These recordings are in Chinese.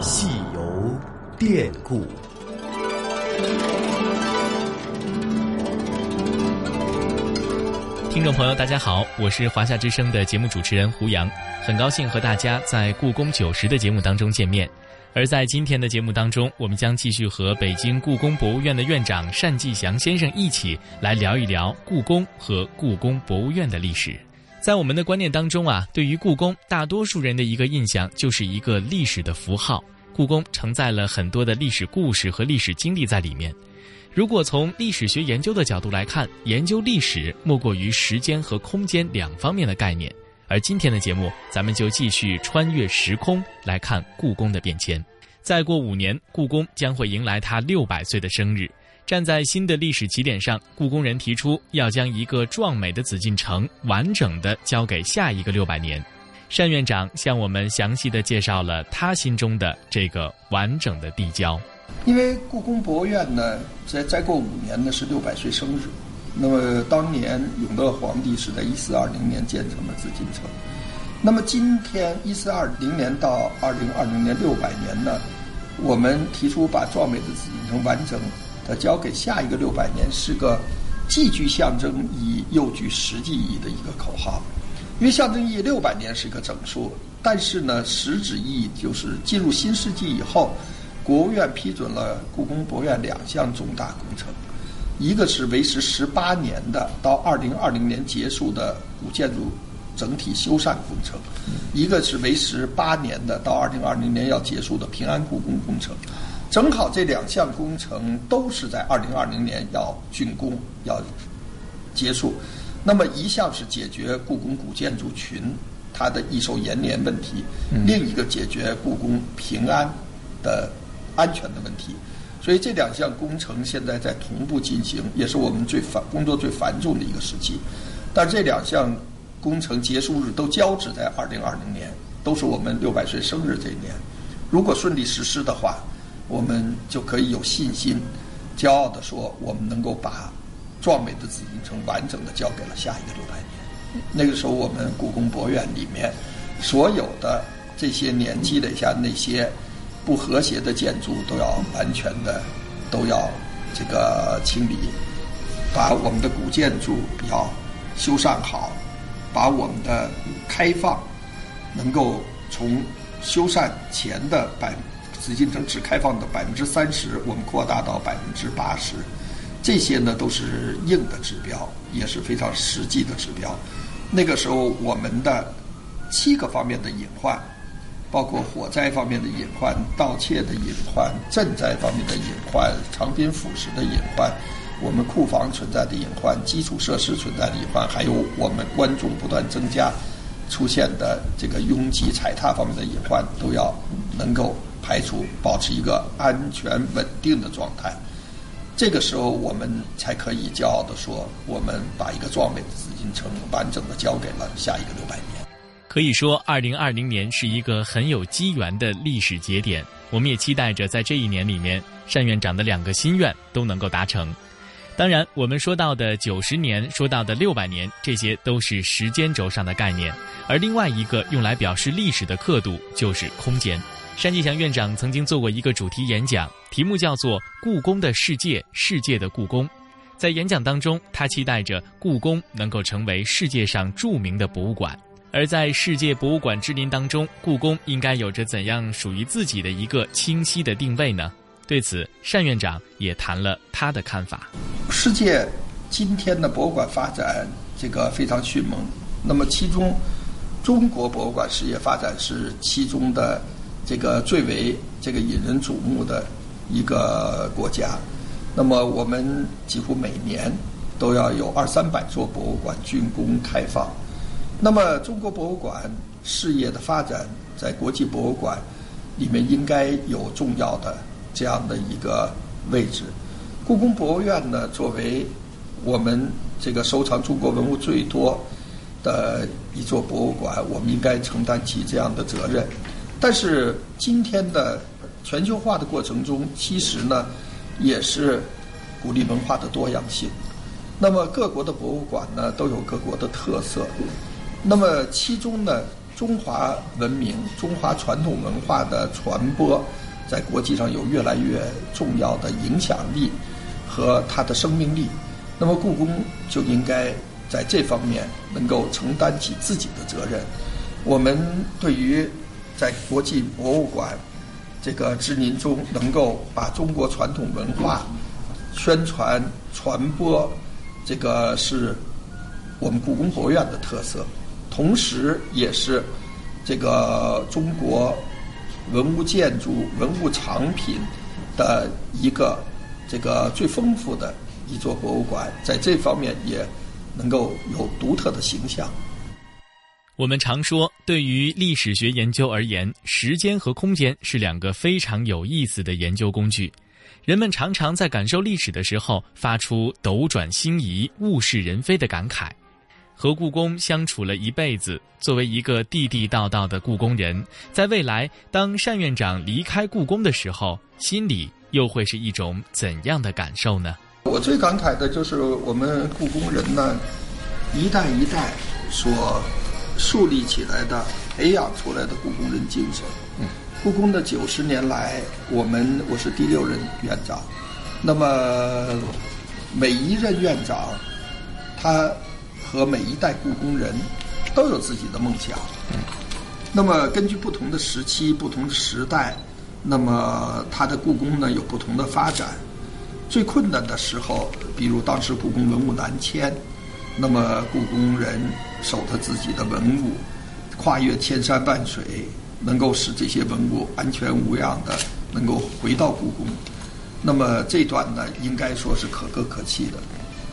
戏游典故。听众朋友，大家好，我是华夏之声的节目主持人胡杨，很高兴和大家在故宫九十的节目当中见面。而在今天的节目当中，我们将继续和北京故宫博物院的院长单霁翔先生一起来聊一聊故宫和故宫博物院的历史。在我们的观念当中啊，对于故宫，大多数人的一个印象就是一个历史的符号。故宫承载了很多的历史故事和历史经历在里面。如果从历史学研究的角度来看，研究历史莫过于时间和空间两方面的概念。而今天的节目，咱们就继续穿越时空来看故宫的变迁。再过五年，故宫将会迎来它六百岁的生日。站在新的历史起点上，故宫人提出要将一个壮美的紫禁城完整的交给下一个六百年。单院长向我们详细的介绍了他心中的这个完整的地交。因为故宫博物院呢，在再过五年呢是六百岁生日。那么当年永乐皇帝是在一四二零年建成了紫禁城。那么今天一四二零年到二零二零年六百年呢，我们提出把壮美的紫禁城完整交给下一个六百年，是个既具象征意义又具实际意义的一个口号。因为象征意义六百年是一个整数，但是呢，实质意义就是进入新世纪以后，国务院批准了故宫博物院两项重大工程，一个是维持十八年的到二零二零年结束的古建筑整体修缮工程，一个是维持八年的到二零二零年要结束的平安故宫工程，正好这两项工程都是在二零二零年要竣工要结束。那么一项是解决故宫古建筑群它的易受延年问题，另一个解决故宫平安的安全的问题，所以这两项工程现在在同步进行，也是我们最繁工作最繁重的一个时期。但这两项工程结束日都交织在二零二零年，都是我们六百岁生日这一年。如果顺利实施的话，我们就可以有信心、骄傲地说，我们能够把。壮美的紫禁城完整的交给了下一个六百年。那个时候，我们故宫博物院里面所有的这些年积累下那些不和谐的建筑，都要完全的都要这个清理，把我们的古建筑要修缮好，把我们的开放能够从修缮前的百紫禁城只开放的百分之三十，我们扩大到百分之八十。这些呢都是硬的指标，也是非常实际的指标。那个时候，我们的七个方面的隐患，包括火灾方面的隐患、盗窃的隐患、赈灾方面的隐患、长滨腐蚀的隐患、我们库房存在的隐患、基础设施存在的隐患，还有我们观众不断增加出现的这个拥挤踩踏方面的隐患，都要能够排除，保持一个安全稳定的状态。这个时候，我们才可以骄傲地说，我们把一个壮美的紫禁城完整的交给了下一个六百年。可以说，二零二零年是一个很有机缘的历史节点。我们也期待着在这一年里面，单院长的两个心愿都能够达成。当然，我们说到的九十年，说到的六百年，这些都是时间轴上的概念。而另外一个用来表示历史的刻度，就是空间。单霁翔院长曾经做过一个主题演讲，题目叫做《故宫的世界，世界的故宫》。在演讲当中，他期待着故宫能够成为世界上著名的博物馆。而在世界博物馆之林当中，故宫应该有着怎样属于自己的一个清晰的定位呢？对此，单院长也谈了他的看法。世界今天的博物馆发展这个非常迅猛，那么其中中国博物馆事业发展是其中的。这个最为这个引人瞩目的一个国家，那么我们几乎每年都要有二三百座博物馆竣工开放。那么中国博物馆事业的发展，在国际博物馆里面应该有重要的这样的一个位置。故宫博物院呢，作为我们这个收藏中国文物最多的一座博物馆，我们应该承担起这样的责任。但是今天的全球化的过程中，其实呢，也是鼓励文化的多样性。那么各国的博物馆呢，都有各国的特色。那么其中呢，中华文明、中华传统文化的传播，在国际上有越来越重要的影响力和它的生命力。那么，故宫就应该在这方面能够承担起自己的责任。我们对于在国际博物馆这个知名中，能够把中国传统文化宣传传播，这个是我们故宫博物院的特色，同时也是这个中国文物建筑、文物藏品的一个这个最丰富的一座博物馆，在这方面也能够有独特的形象。我们常说，对于历史学研究而言，时间和空间是两个非常有意思的研究工具。人们常常在感受历史的时候，发出斗转星移、物是人非的感慨。和故宫相处了一辈子，作为一个地地道道的故宫人，在未来当单院长离开故宫的时候，心里又会是一种怎样的感受呢？我最感慨的就是我们故宫人呢，一代一代所。树立起来的、培养出来的故宫人精神。故宫的九十年来，我们我是第六任院长。那么每一任院长，他和每一代故宫人都有自己的梦想。那么根据不同的时期、不同的时代，那么他的故宫呢有不同的发展。最困难的时候，比如当时故宫文物南迁。那么，故宫人守他自己的文物，跨越千山万水，能够使这些文物安全无恙的能够回到故宫。那么这段呢，应该说是可歌可泣的。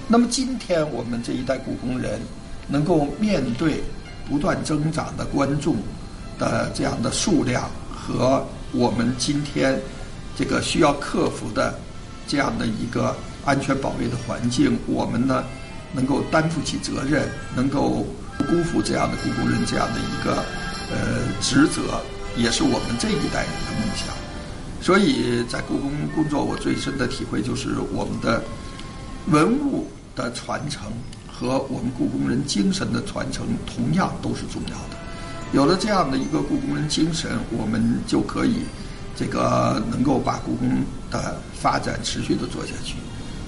那么今天我们这一代故宫人，能够面对不断增长的观众的这样的数量和我们今天这个需要克服的这样的一个安全保卫的环境，我们呢？能够担负起责任，能够不辜负这样的故宫人这样的一个呃职责，也是我们这一代人的梦想。所以在故宫工作，我最深的体会就是我们的文物的传承和我们故宫人精神的传承，同样都是重要的。有了这样的一个故宫人精神，我们就可以这个能够把故宫的发展持续的做下去。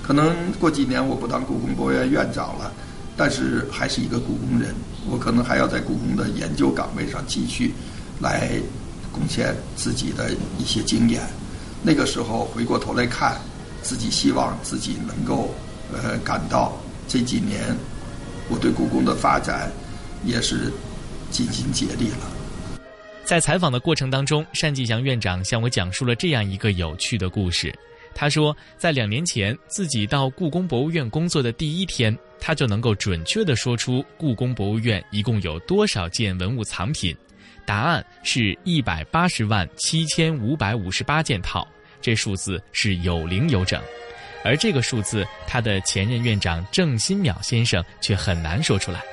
可能过几年我不当故宫博物院院长了，但是还是一个故宫人。我可能还要在故宫的研究岗位上继续来贡献自己的一些经验。那个时候回过头来看，自己希望自己能够呃感到这几年我对故宫的发展也是尽心竭力了。在采访的过程当中，单霁翔院长向我讲述了这样一个有趣的故事。他说，在两年前自己到故宫博物院工作的第一天，他就能够准确地说出故宫博物院一共有多少件文物藏品。答案是一百八十万七千五百五十八件套，这数字是有零有整。而这个数字，他的前任院长郑新淼先生却很难说出来。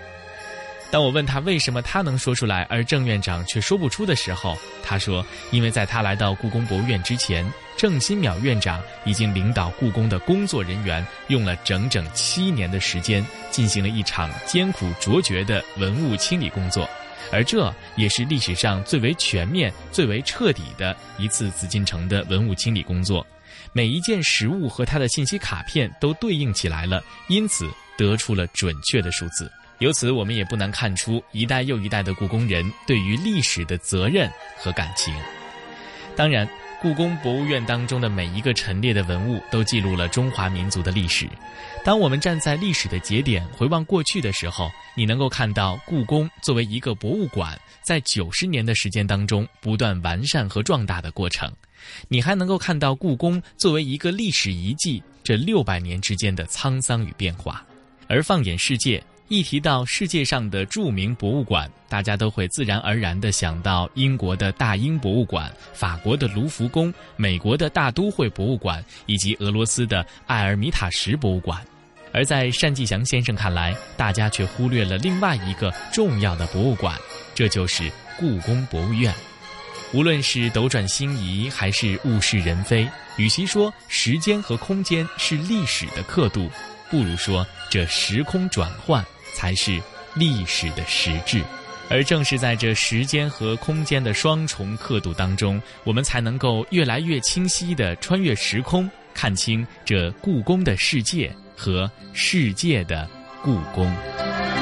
当我问他为什么他能说出来，而郑院长却说不出的时候，他说：“因为在他来到故宫博物院之前，郑新淼院长已经领导故宫的工作人员用了整整七年的时间，进行了一场艰苦卓绝的文物清理工作，而这也是历史上最为全面、最为彻底的一次紫禁城的文物清理工作。每一件实物和它的信息卡片都对应起来了，因此得出了准确的数字。”由此，我们也不难看出一代又一代的故宫人对于历史的责任和感情。当然，故宫博物院当中的每一个陈列的文物都记录了中华民族的历史。当我们站在历史的节点回望过去的时候，你能够看到故宫作为一个博物馆，在九十年的时间当中不断完善和壮大的过程。你还能够看到故宫作为一个历史遗迹，这六百年之间的沧桑与变化。而放眼世界。一提到世界上的著名博物馆，大家都会自然而然地想到英国的大英博物馆、法国的卢浮宫、美国的大都会博物馆以及俄罗斯的埃尔米塔什博物馆。而在单霁翔先生看来，大家却忽略了另外一个重要的博物馆，这就是故宫博物院。无论是斗转星移还是物是人非，与其说时间和空间是历史的刻度，不如说这时空转换。才是历史的实质。而正是在这时间和空间的双重刻度当中，我们才能够越来越清晰地穿越时空，看清这故宫的世界和世界的故宫。